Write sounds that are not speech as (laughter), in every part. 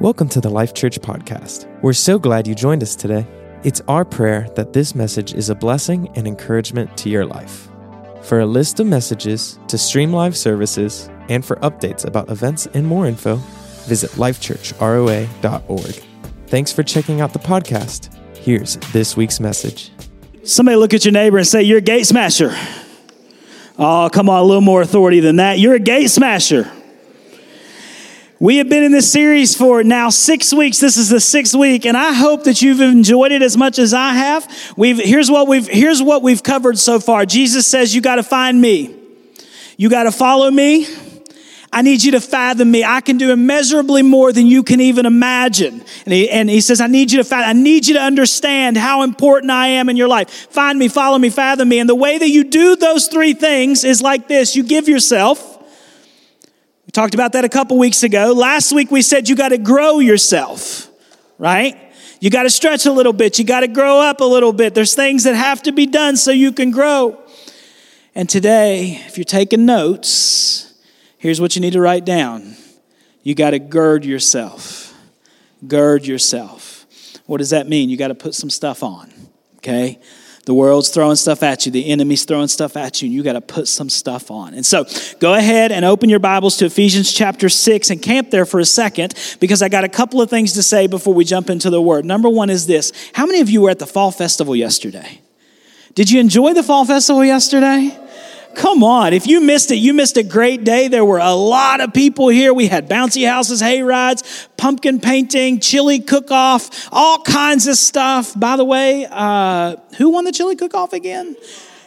Welcome to the Life Church podcast. We're so glad you joined us today. It's our prayer that this message is a blessing and encouragement to your life. For a list of messages, to stream live services, and for updates about events and more info, visit lifechurchroa.org. Thanks for checking out the podcast. Here's this week's message. Somebody look at your neighbor and say, You're a gate smasher. Oh, come on, a little more authority than that. You're a gate smasher. We have been in this series for now six weeks. This is the sixth week, and I hope that you've enjoyed it as much as I have. We've here's what we've here's what we've covered so far. Jesus says, You got to find me, you got to follow me. I need you to fathom me. I can do immeasurably more than you can even imagine. And he, and he says, I need you to fathom, I need you to understand how important I am in your life. Find me, follow me, fathom me. And the way that you do those three things is like this you give yourself. Talked about that a couple weeks ago. Last week we said you got to grow yourself, right? You got to stretch a little bit. You got to grow up a little bit. There's things that have to be done so you can grow. And today, if you're taking notes, Here's what you need to write down you got to gird yourself. Gird yourself. What does that mean? You got to put some stuff on, okay? The world's throwing stuff at you. The enemy's throwing stuff at you. And you got to put some stuff on. And so go ahead and open your Bibles to Ephesians chapter 6 and camp there for a second because I got a couple of things to say before we jump into the word. Number one is this How many of you were at the fall festival yesterday? Did you enjoy the fall festival yesterday? Come on. If you missed it, you missed a great day. There were a lot of people here. We had bouncy houses, hay rides, pumpkin painting, chili cook off, all kinds of stuff. By the way, uh, who won the chili cook off again?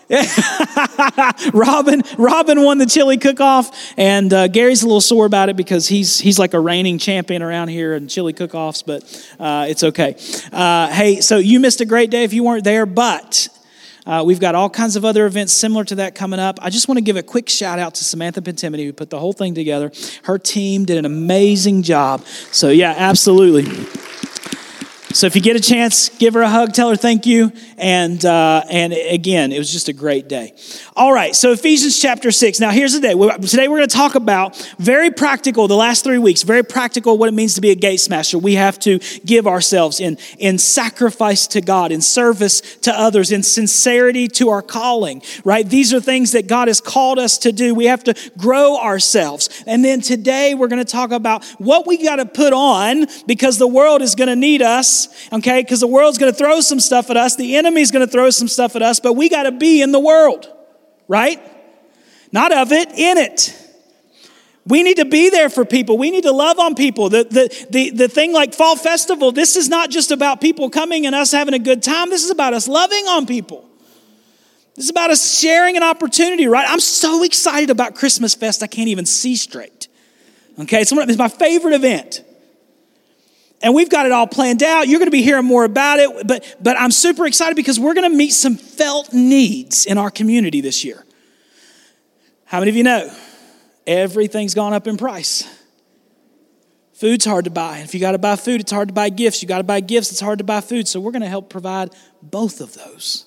(laughs) Robin, Robin won the chili cook-off, and uh, Gary's a little sore about it because he's he's like a reigning champion around here in chili cook-offs, but uh, it's okay. Uh, hey, so you missed a great day if you weren't there, but uh, we've got all kinds of other events similar to that coming up. I just want to give a quick shout out to Samantha Pentimony, who put the whole thing together. Her team did an amazing job. So, yeah, absolutely. So if you get a chance, give her a hug, tell her thank you, and uh, and again, it was just a great day. All right, so Ephesians chapter six. Now here's the day. Today we're going to talk about very practical. The last three weeks, very practical. What it means to be a gate smasher. We have to give ourselves in in sacrifice to God, in service to others, in sincerity to our calling. Right? These are things that God has called us to do. We have to grow ourselves, and then today we're going to talk about what we got to put on because the world is going to need us okay? Because the world's going to throw some stuff at us, the enemy's going to throw some stuff at us, but we got to be in the world, right? Not of it, in it. We need to be there for people. We need to love on people. The, the, the, the thing like Fall Festival, this is not just about people coming and us having a good time. This is about us loving on people. This is about us sharing an opportunity, right? I'm so excited about Christmas Fest, I can't even see straight. Okay, it's, one it's my favorite event and we've got it all planned out. You're going to be hearing more about it, but, but I'm super excited because we're going to meet some felt needs in our community this year. How many of you know everything's gone up in price? Food's hard to buy. If you got to buy food, it's hard to buy gifts. You got to buy gifts, it's hard to buy food. So we're going to help provide both of those.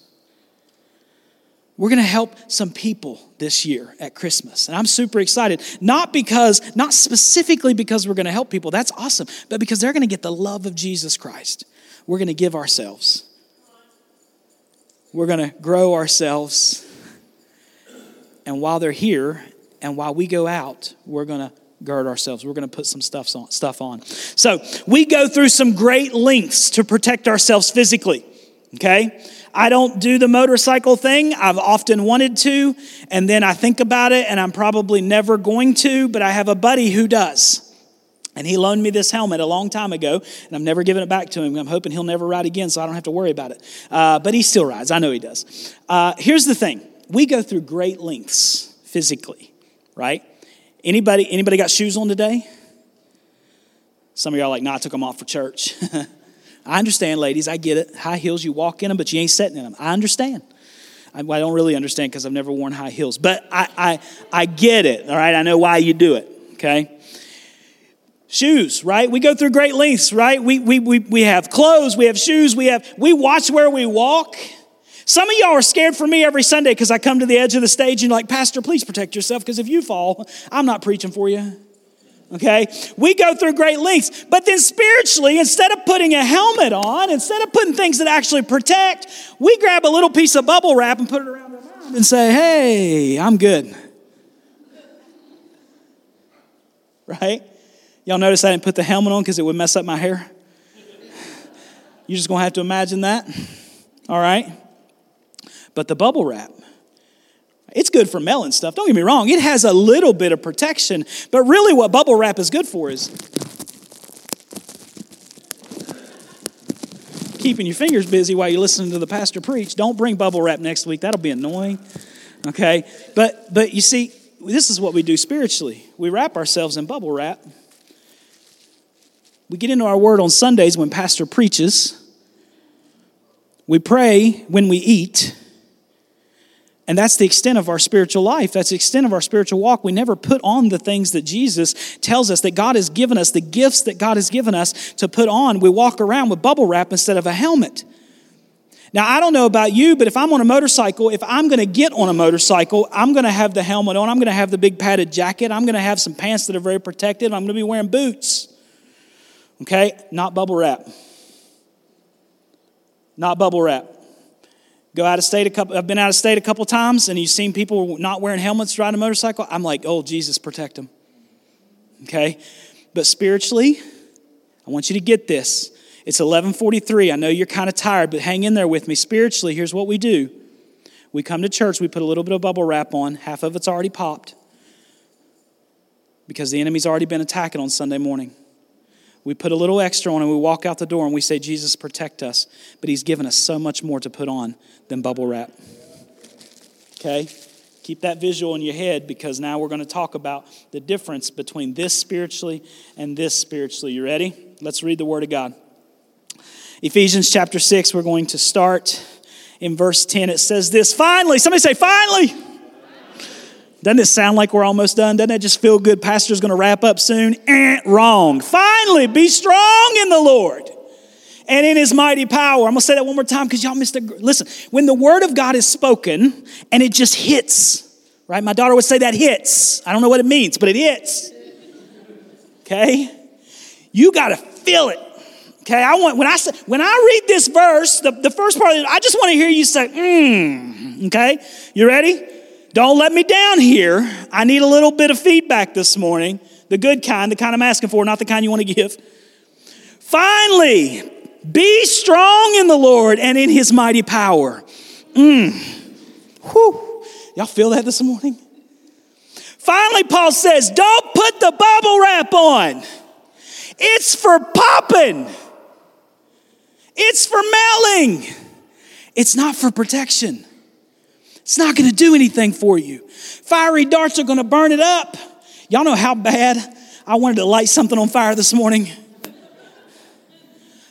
We're going to help some people this year at Christmas. And I'm super excited. Not because, not specifically because we're going to help people, that's awesome, but because they're going to get the love of Jesus Christ. We're going to give ourselves. We're going to grow ourselves. And while they're here and while we go out, we're going to gird ourselves. We're going to put some stuff on, stuff on. So we go through some great lengths to protect ourselves physically, okay? I don't do the motorcycle thing. I've often wanted to, and then I think about it, and I'm probably never going to, but I have a buddy who does. And he loaned me this helmet a long time ago, and I've never given it back to him. I'm hoping he'll never ride again, so I don't have to worry about it. Uh, but he still rides. I know he does. Uh, here's the thing: we go through great lengths physically, right? Anybody, anybody got shoes on today? Some of y'all like, "No, nah, I took them off for church." (laughs) I understand, ladies. I get it. High heels, you walk in them, but you ain't sitting in them. I understand. I, I don't really understand because I've never worn high heels, but I, I, I get it. All right, I know why you do it. Okay. Shoes, right? We go through great lengths, right? We, we, we, we have clothes, we have shoes, we have, we watch where we walk. Some of y'all are scared for me every Sunday because I come to the edge of the stage and like, Pastor, please protect yourself because if you fall, I'm not preaching for you. Okay? We go through great lengths. But then spiritually, instead of putting a helmet on, instead of putting things that actually protect, we grab a little piece of bubble wrap and put it around our mind and say, hey, I'm good. Right? Y'all notice I didn't put the helmet on because it would mess up my hair? You're just to have to imagine that. All right? But the bubble wrap, it's good for melon stuff. Don't get me wrong, it has a little bit of protection. But really, what bubble wrap is good for is keeping your fingers busy while you're listening to the pastor preach. Don't bring bubble wrap next week, that'll be annoying. Okay? But, but you see, this is what we do spiritually we wrap ourselves in bubble wrap. We get into our word on Sundays when pastor preaches. We pray when we eat. And that's the extent of our spiritual life. That's the extent of our spiritual walk. We never put on the things that Jesus tells us that God has given us, the gifts that God has given us to put on. We walk around with bubble wrap instead of a helmet. Now, I don't know about you, but if I'm on a motorcycle, if I'm going to get on a motorcycle, I'm going to have the helmet on. I'm going to have the big padded jacket. I'm going to have some pants that are very protective. I'm going to be wearing boots. Okay? Not bubble wrap. Not bubble wrap. Go out of state a couple, I've been out of state a couple times and you've seen people not wearing helmets riding a motorcycle. I'm like, oh, Jesus, protect them. Okay? But spiritually, I want you to get this. It's 1143. I know you're kind of tired, but hang in there with me. Spiritually, here's what we do. We come to church, we put a little bit of bubble wrap on. Half of it's already popped because the enemy's already been attacking on Sunday morning. We put a little extra on and we walk out the door and we say, Jesus, protect us. But He's given us so much more to put on than bubble wrap. Okay? Keep that visual in your head because now we're going to talk about the difference between this spiritually and this spiritually. You ready? Let's read the Word of God. Ephesians chapter 6, we're going to start in verse 10. It says this Finally, somebody say, finally. Doesn't it sound like we're almost done? Doesn't it just feel good? Pastor's going to wrap up soon. Eh, wrong. Finally, be strong in the Lord and in his mighty power. I'm going to say that one more time because y'all missed it. Listen, when the word of God is spoken and it just hits, right? My daughter would say that hits. I don't know what it means, but it hits. Okay? You got to feel it. Okay, I want when I say when I read this verse, the, the first part of it, I just want to hear you say, mmm. Okay, you ready? Don't let me down here. I need a little bit of feedback this morning. The good kind, the kind I'm asking for, not the kind you want to give. Finally, be strong in the Lord and in his mighty power. Mm. Whew. Y'all feel that this morning? Finally, Paul says, don't put the bubble wrap on. It's for popping. It's for mailing. It's not for protection. It's not going to do anything for you. Fiery darts are going to burn it up. Y'all know how bad I wanted to light something on fire this morning?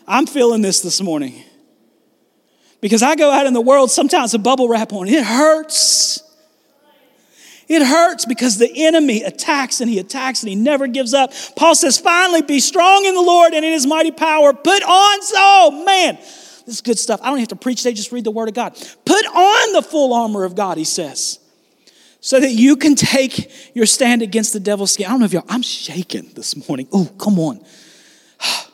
I'm feeling this this morning. Because I go out in the world, sometimes a bubble wrap on, it hurts. It hurts because the enemy attacks and he attacks and he never gives up. Paul says, finally, be strong in the Lord and in his mighty power. Put on, oh man, this is good stuff. I don't have to preach they just read the Word of God. Put on the full armor of God, he says, so that you can take your stand against the devil's skin. I don't know if y'all, I'm shaking this morning. Oh, come on. (sighs)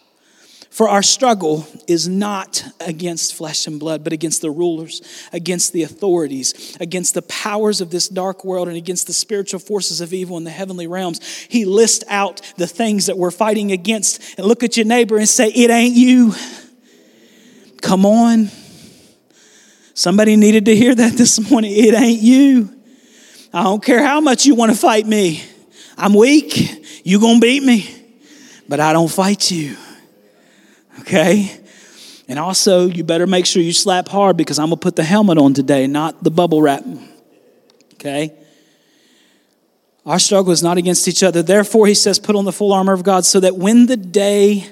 For our struggle is not against flesh and blood, but against the rulers, against the authorities, against the powers of this dark world, and against the spiritual forces of evil in the heavenly realms. He lists out the things that we're fighting against. And look at your neighbor and say, It ain't you. Come on. Somebody needed to hear that (laughs) this morning. It ain't you. I don't care how much you want to fight me. I'm weak. You going to beat me. But I don't fight you. Okay? And also, you better make sure you slap hard because I'm going to put the helmet on today, not the bubble wrap. Okay? Our struggle is not against each other. Therefore, he says, put on the full armor of God so that when the day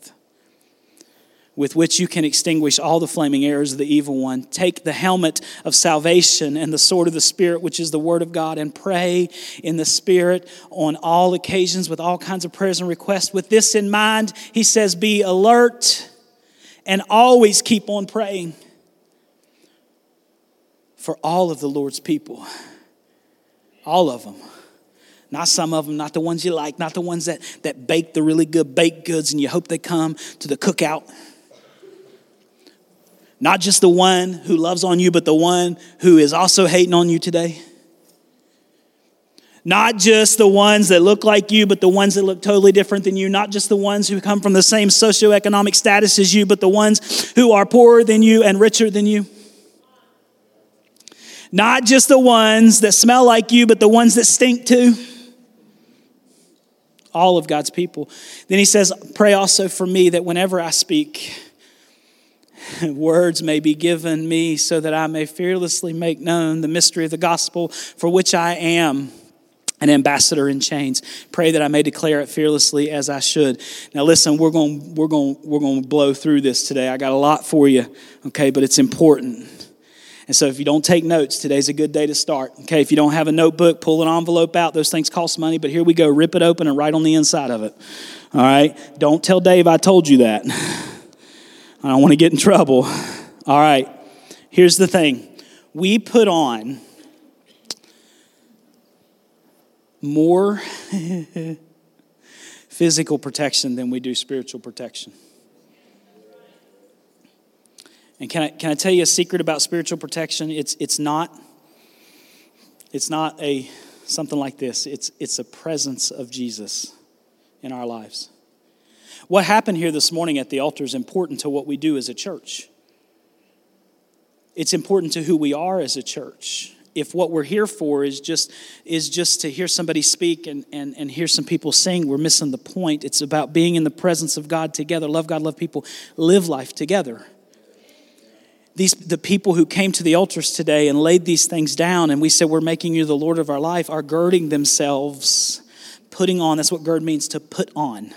with which you can extinguish all the flaming arrows of the evil one. Take the helmet of salvation and the sword of the Spirit, which is the word of God, and pray in the Spirit on all occasions with all kinds of prayers and requests. With this in mind, he says, Be alert and always keep on praying for all of the Lord's people. All of them. Not some of them, not the ones you like, not the ones that, that bake the really good baked goods and you hope they come to the cookout. Not just the one who loves on you, but the one who is also hating on you today. Not just the ones that look like you, but the ones that look totally different than you. Not just the ones who come from the same socioeconomic status as you, but the ones who are poorer than you and richer than you. Not just the ones that smell like you, but the ones that stink too. All of God's people. Then he says, Pray also for me that whenever I speak, (laughs) words may be given me so that I may fearlessly make known the mystery of the gospel for which I am an ambassador in chains. Pray that I may declare it fearlessly as I should. Now listen, we're going we're going we're going to blow through this today. I got a lot for you, okay, but it's important. And so if you don't take notes, today's a good day to start. Okay, if you don't have a notebook, pull an envelope out. Those things cost money, but here we go. Rip it open and write on the inside of it. All right? Don't tell Dave I told you that. (laughs) I don't want to get in trouble. All right, here's the thing we put on more (laughs) physical protection than we do spiritual protection. And can I, can I tell you a secret about spiritual protection? It's, it's not it's not a something like this. It's, it's a presence of Jesus in our lives. What happened here this morning at the altar is important to what we do as a church. It's important to who we are as a church. If what we're here for is just is just to hear somebody speak and, and, and hear some people sing, we're missing the point. It's about being in the presence of God together. Love God, love people, live life together these the people who came to the altars today and laid these things down and we said we're making you the lord of our life are girding themselves putting on that's what gird means to put on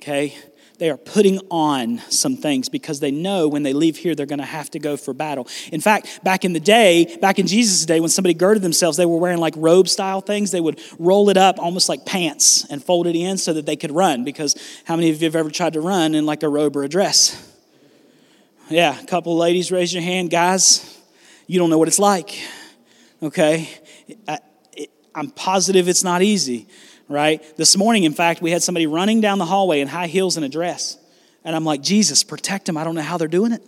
okay? They are putting on some things because they know when they leave here, they're going to have to go for battle. In fact, back in the day, back in Jesus' day, when somebody girded themselves, they were wearing like robe style things. They would roll it up almost like pants and fold it in so that they could run. Because how many of you have ever tried to run in like a robe or a dress? Yeah, a couple ladies raise your hand. Guys, you don't know what it's like, okay? I, I'm positive it's not easy right? This morning, in fact, we had somebody running down the hallway in high heels and a dress. And I'm like, Jesus, protect them. I don't know how they're doing it.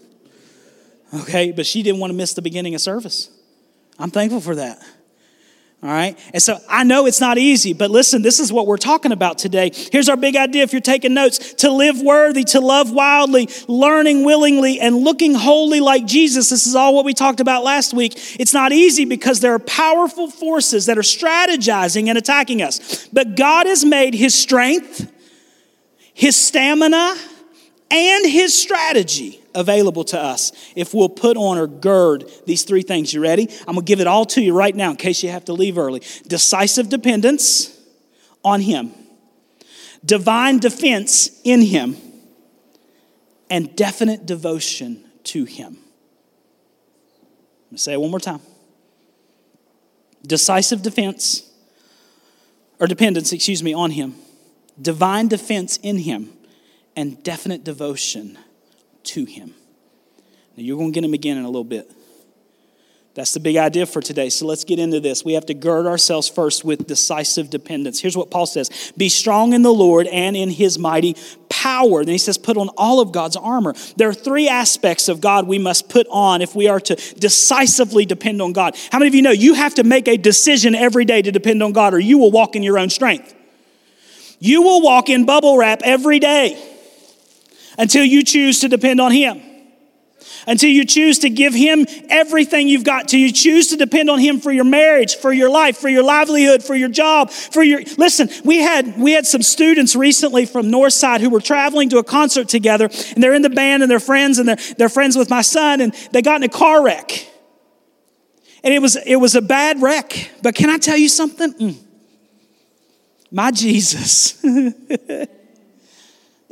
Okay, but she didn't want to miss the beginning of service. I'm thankful for that. All right. And so I know it's not easy, but listen, this is what we're talking about today. Here's our big idea if you're taking notes to live worthy, to love wildly, learning willingly, and looking wholly like Jesus. This is all what we talked about last week. It's not easy because there are powerful forces that are strategizing and attacking us. But God has made his strength, his stamina, and his strategy available to us if we'll put on or gird these three things. You ready? I'm going to give it all to you right now in case you have to leave early. Decisive dependence on Him, divine defense in Him, and definite devotion to Him. I'm going to say it one more time. Decisive defense, or dependence, excuse me, on Him, divine defense in Him, and definite devotion to him. Now, you're going to get him again in a little bit. That's the big idea for today. So let's get into this. We have to gird ourselves first with decisive dependence. Here's what Paul says Be strong in the Lord and in his mighty power. Then he says, Put on all of God's armor. There are three aspects of God we must put on if we are to decisively depend on God. How many of you know you have to make a decision every day to depend on God or you will walk in your own strength? You will walk in bubble wrap every day until you choose to depend on Him. Until you choose to give Him everything you've got, till you choose to depend on Him for your marriage, for your life, for your livelihood, for your job, for your. Listen, we had we had some students recently from Northside who were traveling to a concert together, and they're in the band and they're friends, and they're, they're friends with my son, and they got in a car wreck. And it was it was a bad wreck. But can I tell you something? Mm. My Jesus. (laughs)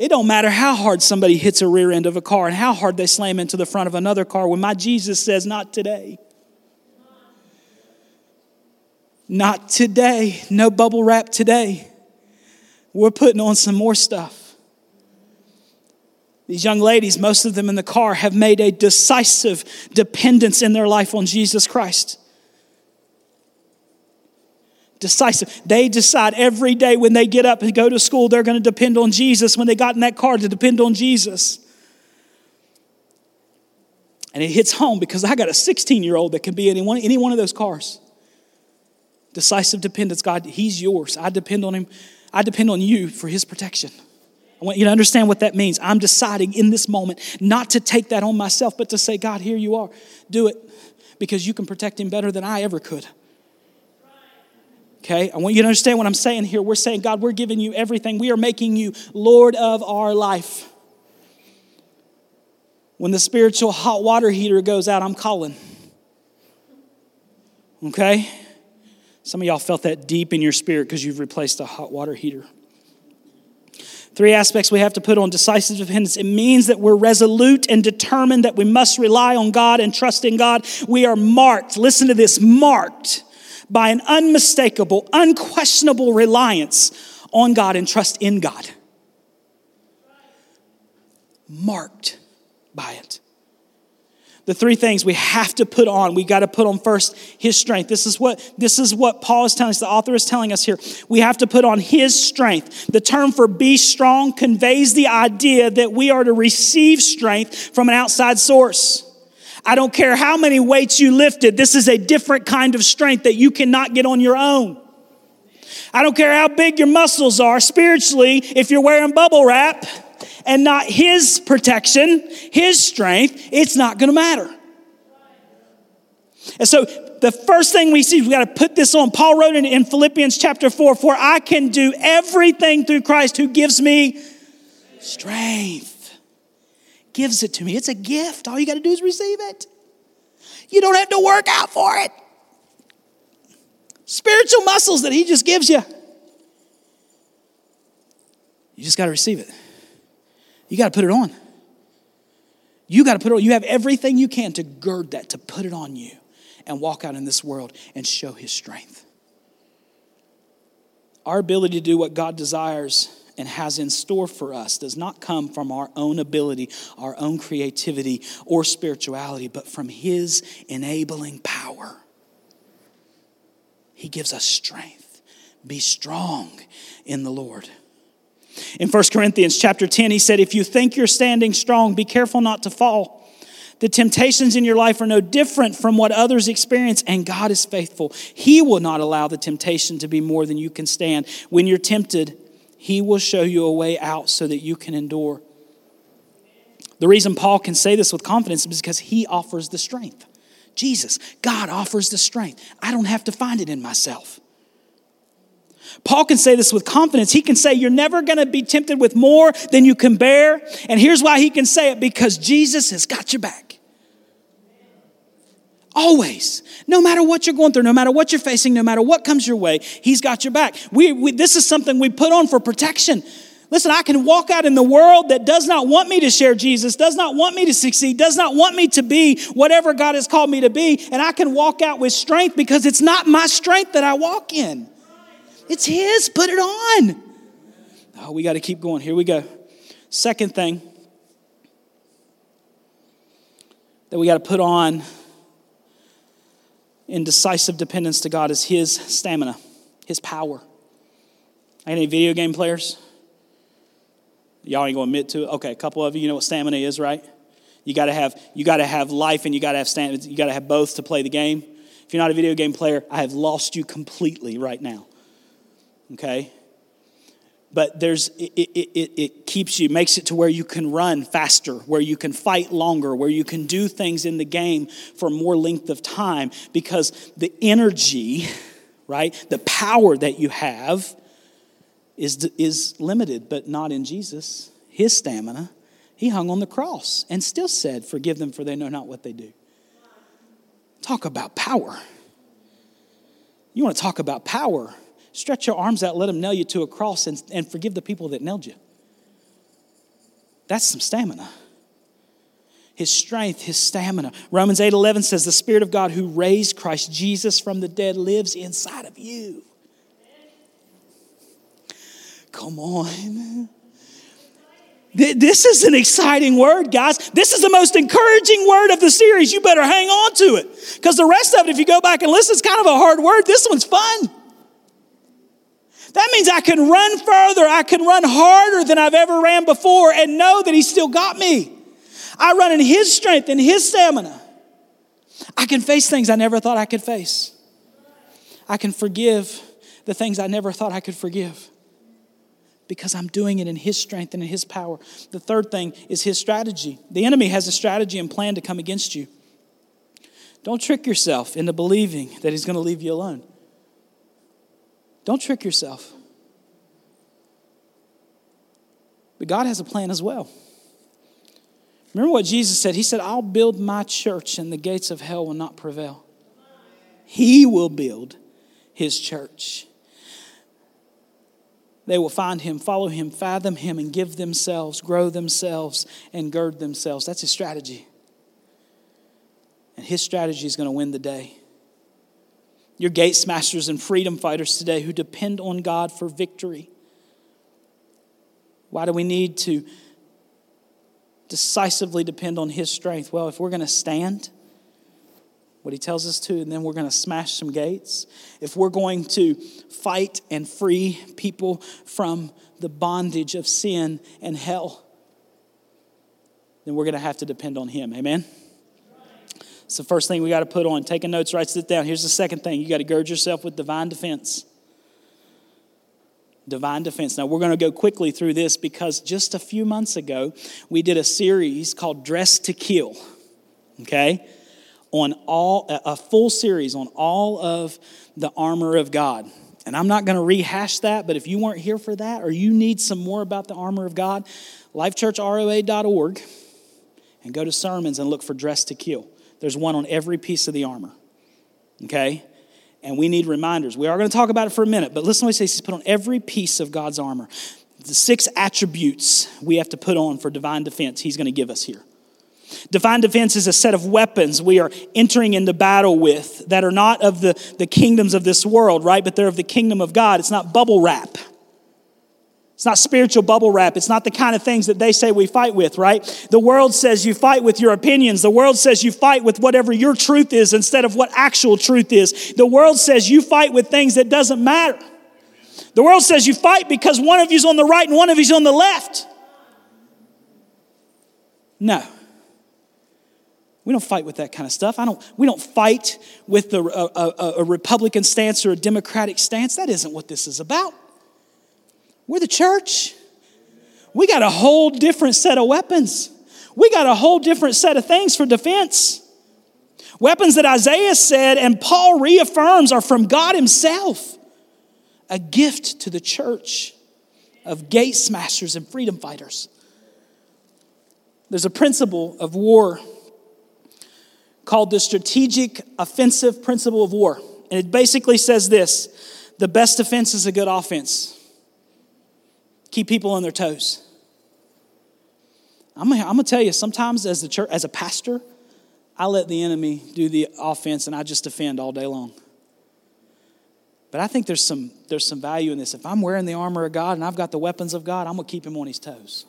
It don't matter how hard somebody hits a rear end of a car and how hard they slam into the front of another car when my Jesus says, Not today. Not today. No bubble wrap today. We're putting on some more stuff. These young ladies, most of them in the car, have made a decisive dependence in their life on Jesus Christ decisive. They decide every day when they get up and go to school, they're going to depend on Jesus. When they got in that car, to depend on Jesus. And it hits home because I got a 16 year old that can be in any one, any one of those cars. Decisive dependence. God, He's yours. I depend on Him. I depend on you for His protection. I want you to understand what that means. I'm deciding in this moment not to take that on myself, but to say, God, here you are. Do it because you can protect Him better than I ever could. Okay, I want you to understand what I'm saying here. We're saying, God, we're giving you everything. We are making you Lord of our life. When the spiritual hot water heater goes out, I'm calling. Okay? Some of y'all felt that deep in your spirit because you've replaced a hot water heater. Three aspects we have to put on decisive dependence. It means that we're resolute and determined that we must rely on God and trust in God. We are marked, listen to this, marked by an unmistakable, unquestionable reliance on God and trust in God. Marked by it. The three things we have to put on, we got to put on first his strength. This is what this is what Paul is telling us, the author is telling us here. We have to put on his strength. The term for be strong conveys the idea that we are to receive strength from an outside source. I don't care how many weights you lifted, this is a different kind of strength that you cannot get on your own. I don't care how big your muscles are spiritually, if you're wearing bubble wrap and not His protection, His strength, it's not gonna matter. And so the first thing we see, we got to put this on. Paul wrote in, in Philippians chapter 4 For I can do everything through Christ who gives me strength gives it to me. It's a gift. All you got to do is receive it. You don't have to work out for it. Spiritual muscles that He just gives you. You just got to receive it. You got to put it on. You got to put it on. You have everything you can to gird that, to put it on you and walk out in this world and show His strength. Our ability to do what God desires and has in store for us does not come from our own ability, our own creativity, or spirituality, but from His enabling power. He gives us strength. Be strong in the Lord. In 1 Corinthians chapter 10, he said, If you think you're standing strong, be careful not to fall. The temptations in your life are no different from what others experience, and God is faithful. He will not allow the temptation to be more than you can stand. When you're tempted, he will show you a way out so that you can endure. The reason Paul can say this with confidence is because he offers the strength. Jesus, God offers the strength. I don't have to find it in myself. Paul can say this with confidence. He can say, You're never going to be tempted with more than you can bear. And here's why he can say it because Jesus has got your back. Always. No matter what you're going through, no matter what you're facing, no matter what comes your way, He's got your back. We, we, this is something we put on for protection. Listen, I can walk out in the world that does not want me to share Jesus, does not want me to succeed, does not want me to be whatever God has called me to be, and I can walk out with strength because it's not my strength that I walk in. It's His. Put it on. Oh, we got to keep going. Here we go. Second thing that we got to put on in decisive dependence to God is His stamina, His power. Any video game players? Y'all ain't gonna admit to it. Okay, a couple of you, you know what stamina is, right? You gotta have you gotta have life and you gotta have stamina. You gotta have both to play the game. If you're not a video game player, I have lost you completely right now. Okay? But there's it, it, it, keeps you makes it to where you can run faster where you can fight longer where you can do things in the game for more length of time because the energy right the power that you have is, is limited but not in jesus. His stamina he hung on the cross and still said forgive them for they know not what they do. Talk about power. You want to talk about power Stretch your arms out, let them nail you to a cross, and, and forgive the people that nailed you. That's some stamina. His strength, his stamina. Romans 8 11 says, The Spirit of God who raised Christ Jesus from the dead lives inside of you. Come on. This is an exciting word, guys. This is the most encouraging word of the series. You better hang on to it. Because the rest of it, if you go back and listen, it's kind of a hard word. This one's fun. That means I can run further, I can run harder than I've ever ran before and know that He's still got me. I run in His strength and His stamina. I can face things I never thought I could face. I can forgive the things I never thought I could forgive because I'm doing it in His strength and in His power. The third thing is His strategy. The enemy has a strategy and plan to come against you. Don't trick yourself into believing that He's going to leave you alone. Don't trick yourself. But God has a plan as well. Remember what Jesus said? He said, I'll build my church and the gates of hell will not prevail. He will build his church. They will find him, follow him, fathom him, and give themselves, grow themselves, and gird themselves. That's his strategy. And his strategy is going to win the day. Your gate smashers and freedom fighters today who depend on God for victory. Why do we need to decisively depend on His strength? Well, if we're going to stand, what He tells us to, and then we're going to smash some gates, if we're going to fight and free people from the bondage of sin and hell, then we're going to have to depend on Him. Amen? It's the first thing we got to put on. Taking notes, write it down. Here's the second thing you got to gird yourself with divine defense. Divine defense. Now, we're going to go quickly through this because just a few months ago, we did a series called Dress to Kill. Okay? On all, a full series on all of the armor of God. And I'm not going to rehash that, but if you weren't here for that or you need some more about the armor of God, lifechurchroa.org and go to sermons and look for Dress to Kill. There's one on every piece of the armor. Okay? And we need reminders. We are going to talk about it for a minute, but listen to what he says. He's put on every piece of God's armor. The six attributes we have to put on for divine defense, he's going to give us here. Divine defense is a set of weapons we are entering into battle with that are not of the, the kingdoms of this world, right? But they're of the kingdom of God. It's not bubble wrap. It's not spiritual bubble wrap. It's not the kind of things that they say we fight with, right? The world says you fight with your opinions. The world says you fight with whatever your truth is instead of what actual truth is. The world says you fight with things that doesn't matter. The world says you fight because one of you's on the right and one of you's on the left. No. We don't fight with that kind of stuff. I don't, we don't fight with a, a, a Republican stance or a Democratic stance. That isn't what this is about. We're the church. We got a whole different set of weapons. We got a whole different set of things for defense. Weapons that Isaiah said and Paul reaffirms are from God Himself, a gift to the church of gate smashers and freedom fighters. There's a principle of war called the strategic offensive principle of war. And it basically says this the best defense is a good offense keep people on their toes. I'm gonna, tell you, sometimes as, the church, as a pastor, I let the enemy do the offense and I just defend all day long. But I think there's some, there's some value in this. If I'm wearing the armor of God and I've got the weapons of God, I'm gonna keep him on his toes.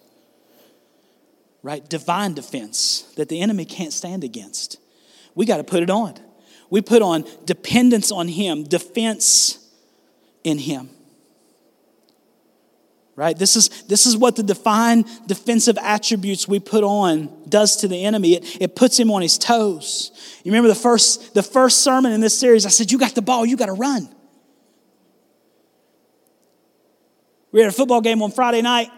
Right? Divine defense that the enemy can't stand against. We got to put it on. We put on dependence on him, defense in him right? This is this is what the defined defensive attributes we put on does to the enemy. It, it puts him on his toes. You remember the first the first sermon in this series i said you got the ball you got to run. We had a football game on friday night.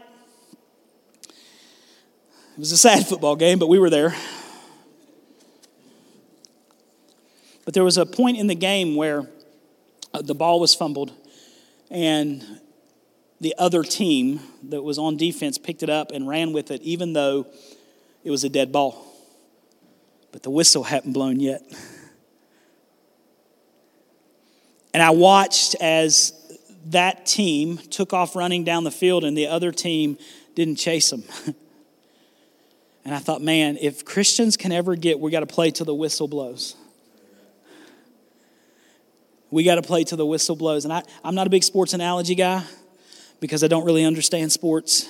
It was a sad (laughs) football game but we were there. But there was a point in the game where uh, the ball was fumbled and the other team that was on defense picked it up and ran with it, even though it was a dead ball. But the whistle hadn't blown yet. And I watched as that team took off running down the field and the other team didn't chase them. (laughs) And I thought, man, if Christians can ever get, we got to play till the whistle blows. We got to play till the whistle blows. And I, I'm not a big sports analogy guy because I don't really understand sports.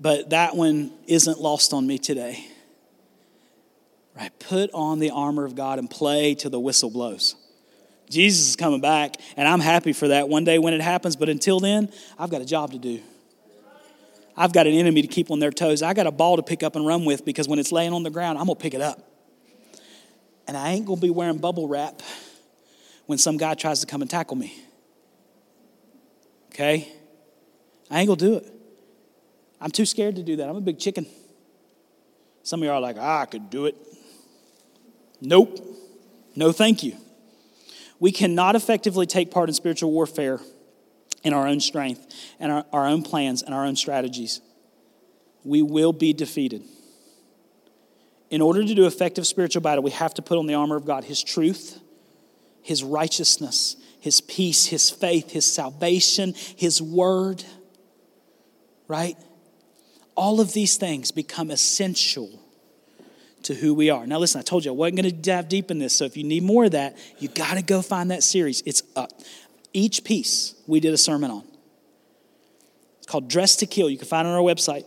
But that one isn't lost on me today. Right? Put on the armor of God and play till the whistle blows. Jesus is coming back, and I'm happy for that one day when it happens. But until then, I've got a job to do. I've got an enemy to keep on their toes. I got a ball to pick up and run with because when it's laying on the ground, I'm going to pick it up. And I ain't going to be wearing bubble wrap when some guy tries to come and tackle me. Okay? I ain't to do it. I'm too scared to do that. I'm a big chicken. Some of you are like, ah, I could do it. Nope. No, thank you. We cannot effectively take part in spiritual warfare in our own strength and our, our own plans and our own strategies. We will be defeated. In order to do effective spiritual battle, we have to put on the armor of God His truth, His righteousness, His peace, His faith, His salvation, His word, right? All of these things become essential to who we are. Now, listen, I told you I wasn't going to dive deep in this, so if you need more of that, you got to go find that series. It's up. Each piece we did a sermon on. It's called Dress to Kill. You can find it on our website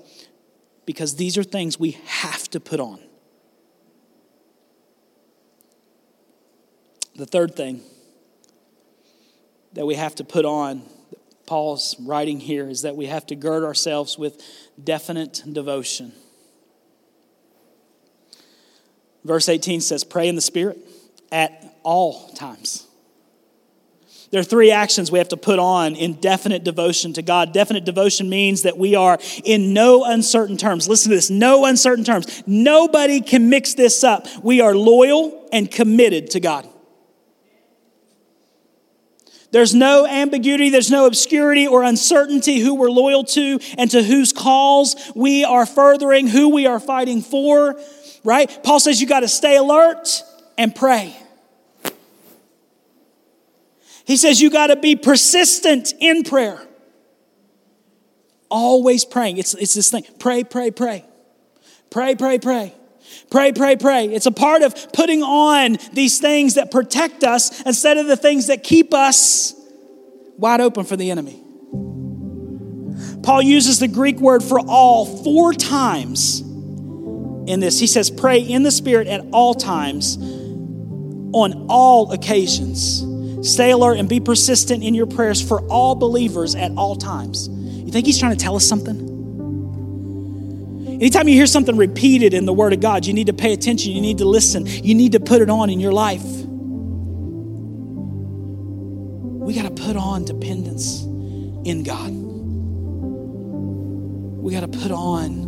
because these are things we have to put on. The third thing that we have to put on, Paul's writing here, is that we have to gird ourselves with definite devotion. Verse 18 says, Pray in the Spirit at all times. There are three actions we have to put on in definite devotion to God. Definite devotion means that we are in no uncertain terms. Listen to this no uncertain terms. Nobody can mix this up. We are loyal and committed to God. There's no ambiguity, there's no obscurity or uncertainty who we're loyal to and to whose cause we are furthering, who we are fighting for right? Paul says you got to stay alert and pray. He says you got to be persistent in prayer. Always praying. It's, it's this thing pray, pray, pray. Pray, pray, pray. Pray, pray, pray. It's a part of putting on these things that protect us instead of the things that keep us wide open for the enemy. Paul uses the Greek word for all four times in this. He says, Pray in the Spirit at all times, on all occasions. Stay alert and be persistent in your prayers for all believers at all times. You think he's trying to tell us something? Anytime you hear something repeated in the Word of God, you need to pay attention, you need to listen, you need to put it on in your life. We got to put on dependence in God. We got to put on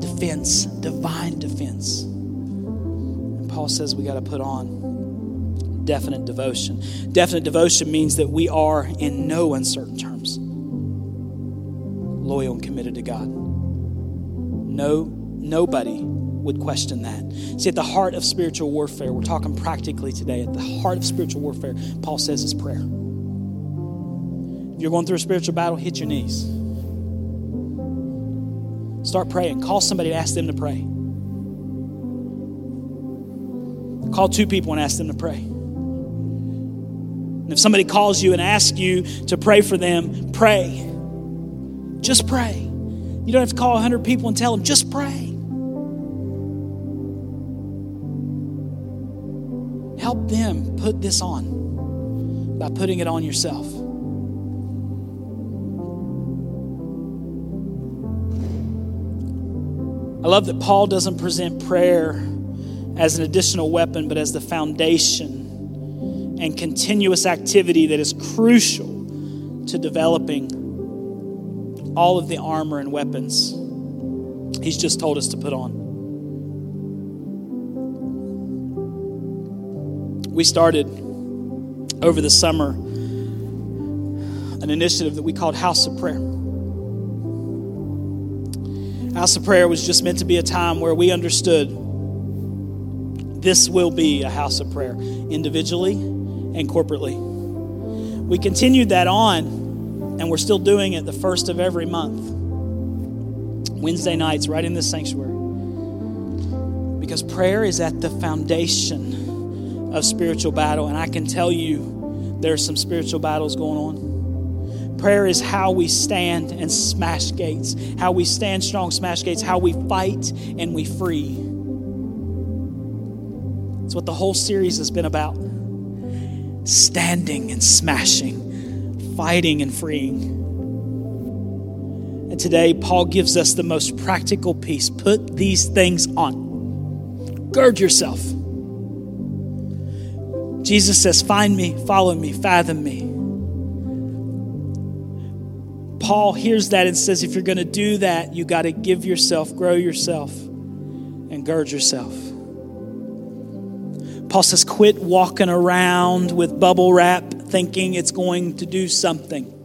defense, divine defense. And Paul says we got to put on definite devotion. Definite devotion means that we are in no uncertain terms loyal and committed to God. No, nobody would question that. See, at the heart of spiritual warfare, we're talking practically today, at the heart of spiritual warfare, Paul says is prayer. If you're going through a spiritual battle, hit your knees. Start praying. Call somebody and ask them to pray. Call two people and ask them to pray. And if somebody calls you and asks you to pray for them, pray. Just pray. You don't have to call 100 people and tell them, just pray. Help them put this on by putting it on yourself. I love that Paul doesn't present prayer as an additional weapon, but as the foundation and continuous activity that is crucial to developing all of the armor and weapons he's just told us to put on. We started over the summer an initiative that we called House of Prayer. House of Prayer was just meant to be a time where we understood this will be a house of prayer, individually and corporately. We continued that on, and we're still doing it the first of every month. Wednesday nights, right in this sanctuary. Because prayer is at the foundation of spiritual battle. And I can tell you there's some spiritual battles going on. Prayer is how we stand and smash gates, how we stand strong, smash gates, how we fight and we free. It's what the whole series has been about standing and smashing, fighting and freeing. And today, Paul gives us the most practical piece put these things on, gird yourself. Jesus says, Find me, follow me, fathom me. Paul hears that and says, If you're going to do that, you got to give yourself, grow yourself, and gird yourself. Paul says, Quit walking around with bubble wrap thinking it's going to do something.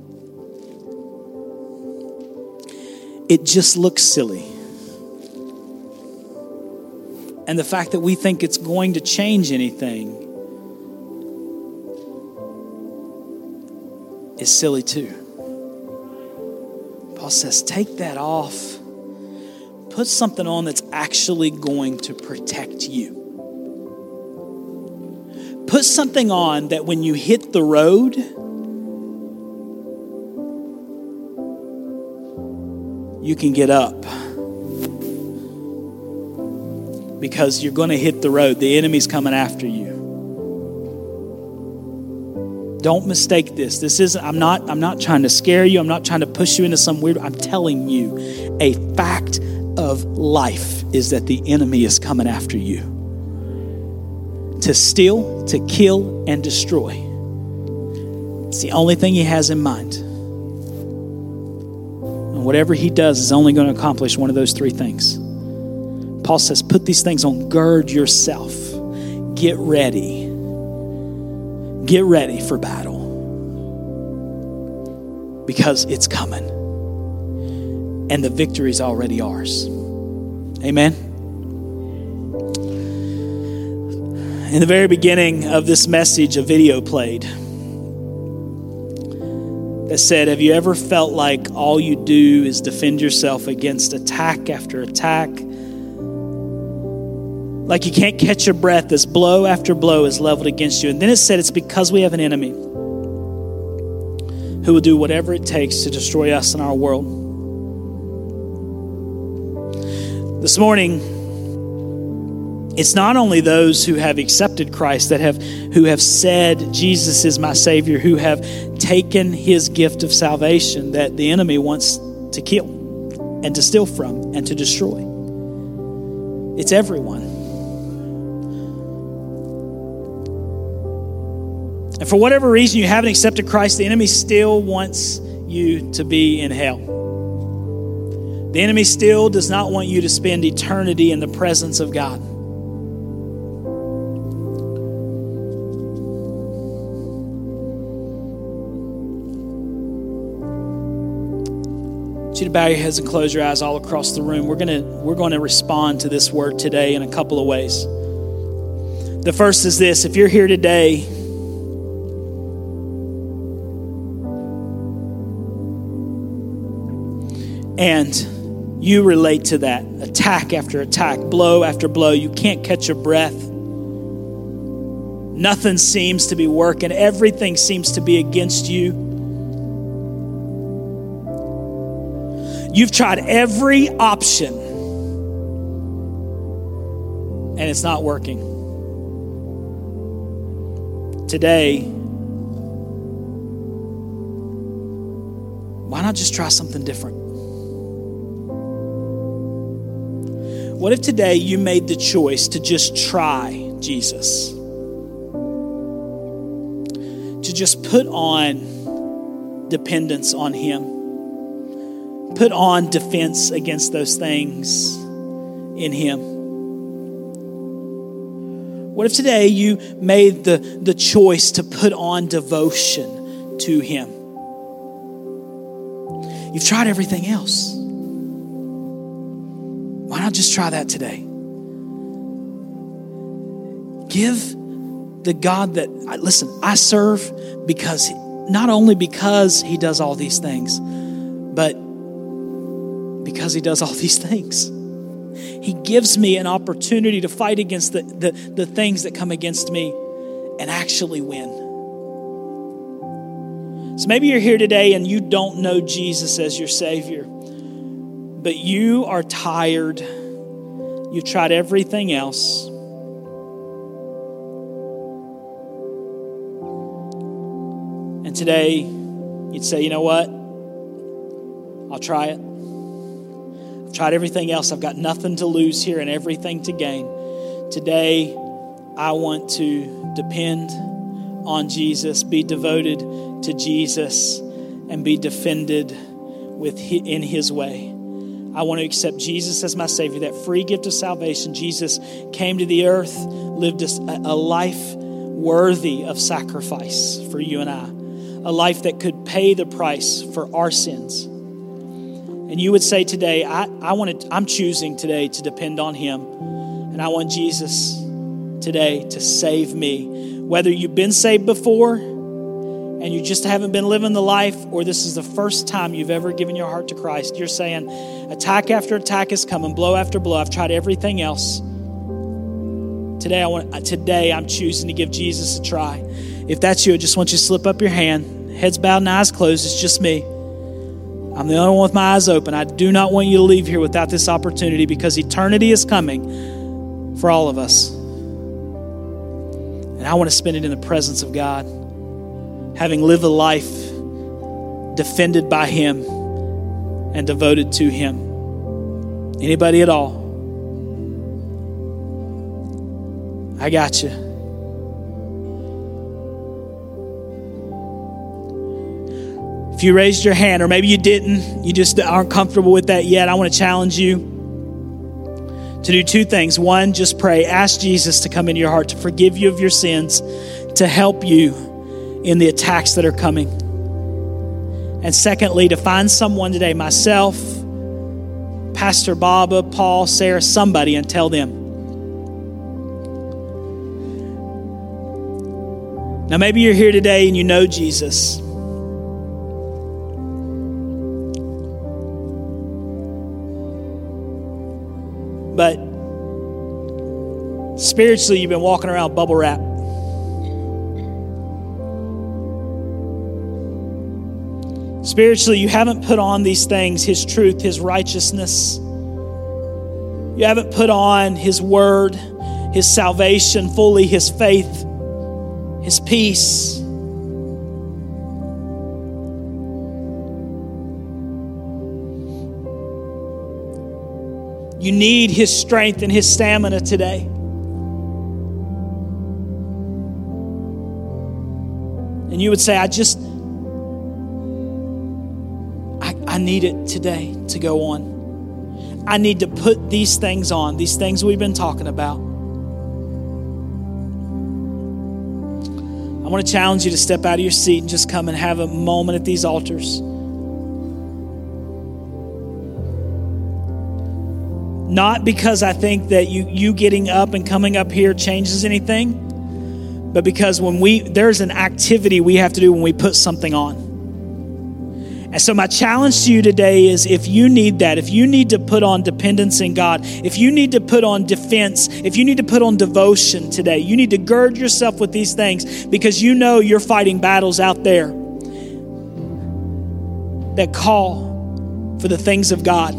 it just looks silly. And the fact that we think it's going to change anything is silly too. Paul says, take that off. Put something on that's actually going to protect you. Put something on that when you hit the road, you can get up. Because you're going to hit the road. The enemy's coming after you. Don't mistake this. This isn't I'm not I'm not trying to scare you. I'm not trying to push you into some weird I'm telling you a fact of life is that the enemy is coming after you. To steal, to kill and destroy. It's the only thing he has in mind. And whatever he does is only going to accomplish one of those three things. Paul says, Put these things on, gird yourself, get ready. Get ready for battle because it's coming and the victory is already ours. Amen. In the very beginning of this message, a video played that said, Have you ever felt like all you do is defend yourself against attack after attack? Like you can't catch your breath as blow after blow is leveled against you. And then it said it's because we have an enemy who will do whatever it takes to destroy us and our world. This morning, it's not only those who have accepted Christ that have who have said Jesus is my savior who have taken his gift of salvation that the enemy wants to kill and to steal from and to destroy. It's everyone. And for whatever reason you haven't accepted Christ, the enemy still wants you to be in hell. The enemy still does not want you to spend eternity in the presence of God. Bow your heads and close your eyes all across the room. We're gonna we're going to respond to this word today in a couple of ways. The first is this: if you're here today. And you relate to that attack after attack, blow after blow. You can't catch your breath. Nothing seems to be working. Everything seems to be against you. You've tried every option and it's not working. Today, why not just try something different? What if today you made the choice to just try Jesus? To just put on dependence on Him? Put on defense against those things in Him? What if today you made the, the choice to put on devotion to Him? You've tried everything else. Why not just try that today? Give the God that, listen, I serve because, not only because He does all these things, but Because He does all these things. He gives me an opportunity to fight against the, the, the things that come against me and actually win. So maybe you're here today and you don't know Jesus as your Savior, but you are tired. You've tried everything else. And today, you'd say, you know what? I'll try it. Tried everything else. I've got nothing to lose here and everything to gain. Today, I want to depend on Jesus, be devoted to Jesus, and be defended with in His way. I want to accept Jesus as my Savior, that free gift of salvation. Jesus came to the earth, lived a, a life worthy of sacrifice for you and I, a life that could pay the price for our sins and you would say today, I, I want to, I'm choosing today to depend on Him. And I want Jesus today to save me. Whether you've been saved before and you just haven't been living the life, or this is the first time you've ever given your heart to Christ, you're saying, attack after attack is coming, blow after blow. I've tried everything else. Today, I want, today I'm choosing to give Jesus a try. If that's you, I just want you to slip up your hand, heads bowed and eyes closed. It's just me. I'm the only one with my eyes open. I do not want you to leave here without this opportunity because eternity is coming for all of us. And I want to spend it in the presence of God, having lived a life defended by Him and devoted to Him. Anybody at all? I got you. If you raised your hand, or maybe you didn't, you just aren't comfortable with that yet, I want to challenge you to do two things. One, just pray. Ask Jesus to come into your heart, to forgive you of your sins, to help you in the attacks that are coming. And secondly, to find someone today, myself, Pastor Baba, Paul, Sarah, somebody, and tell them. Now, maybe you're here today and you know Jesus. Spiritually, you've been walking around bubble wrap. Spiritually, you haven't put on these things His truth, His righteousness. You haven't put on His word, His salvation fully, His faith, His peace. You need His strength and His stamina today. And you would say, I just, I, I need it today to go on. I need to put these things on, these things we've been talking about. I want to challenge you to step out of your seat and just come and have a moment at these altars. Not because I think that you, you getting up and coming up here changes anything, but because when we there's an activity we have to do when we put something on. And so, my challenge to you today is if you need that, if you need to put on dependence in God, if you need to put on defense, if you need to put on devotion today, you need to gird yourself with these things because you know you're fighting battles out there that call for the things of God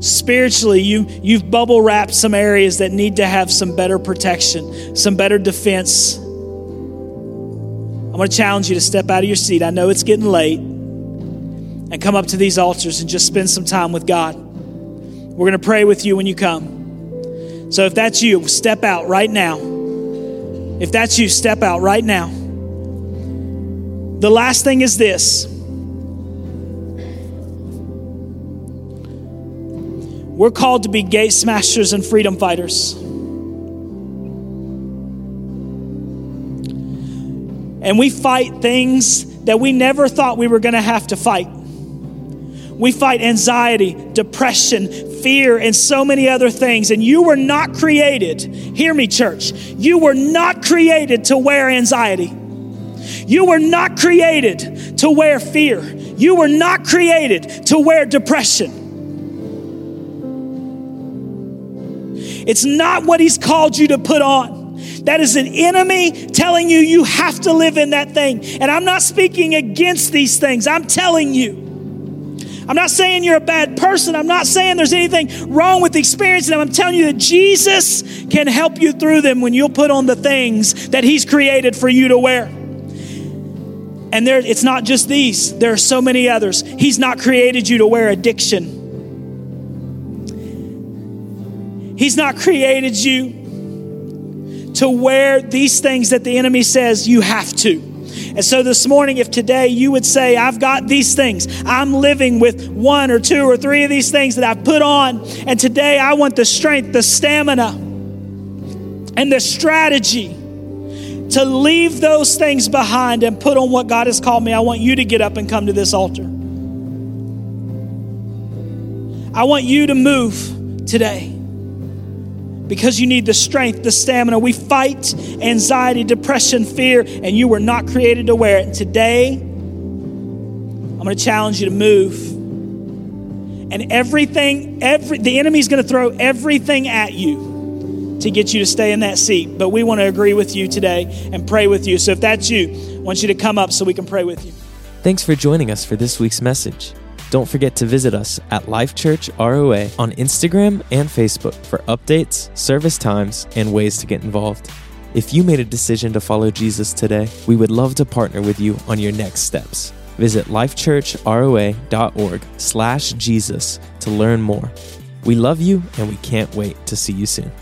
spiritually you you've bubble wrapped some areas that need to have some better protection some better defense. I'm going to challenge you to step out of your seat. I know it's getting late. And come up to these altars and just spend some time with god. We're going to pray with you when you come. So if that's you step out right now. If that's you step out right now. The last thing is this We're called to be gate smashers and freedom fighters. And we fight things that we never thought we were going to have to fight. We fight anxiety, depression, fear, and so many other things. And you were not created, hear me, church, you were not created to wear anxiety. You were not created to wear fear. You were not created to wear depression. It's not what He's called you to put on. That is an enemy telling you you have to live in that thing. And I'm not speaking against these things, I'm telling you. I'm not saying you're a bad person. I'm not saying there's anything wrong with experiencing them. I'm telling you that Jesus can help you through them when you'll put on the things that He's created for you to wear. And there, it's not just these, there are so many others. He's not created you to wear addiction. He's not created you to wear these things that the enemy says you have to. And so this morning, if today you would say, I've got these things, I'm living with one or two or three of these things that I've put on, and today I want the strength, the stamina, and the strategy to leave those things behind and put on what God has called me, I want you to get up and come to this altar. I want you to move today because you need the strength, the stamina. We fight anxiety, depression, fear, and you were not created to wear it. And today, I'm going to challenge you to move. And everything, every the enemy's going to throw everything at you to get you to stay in that seat. But we want to agree with you today and pray with you. So if that's you, I want you to come up so we can pray with you. Thanks for joining us for this week's message. Don't forget to visit us at Life Church ROA on Instagram and Facebook for updates, service times, and ways to get involved. If you made a decision to follow Jesus today, we would love to partner with you on your next steps. Visit lifechurchroa.org slash Jesus to learn more. We love you and we can't wait to see you soon.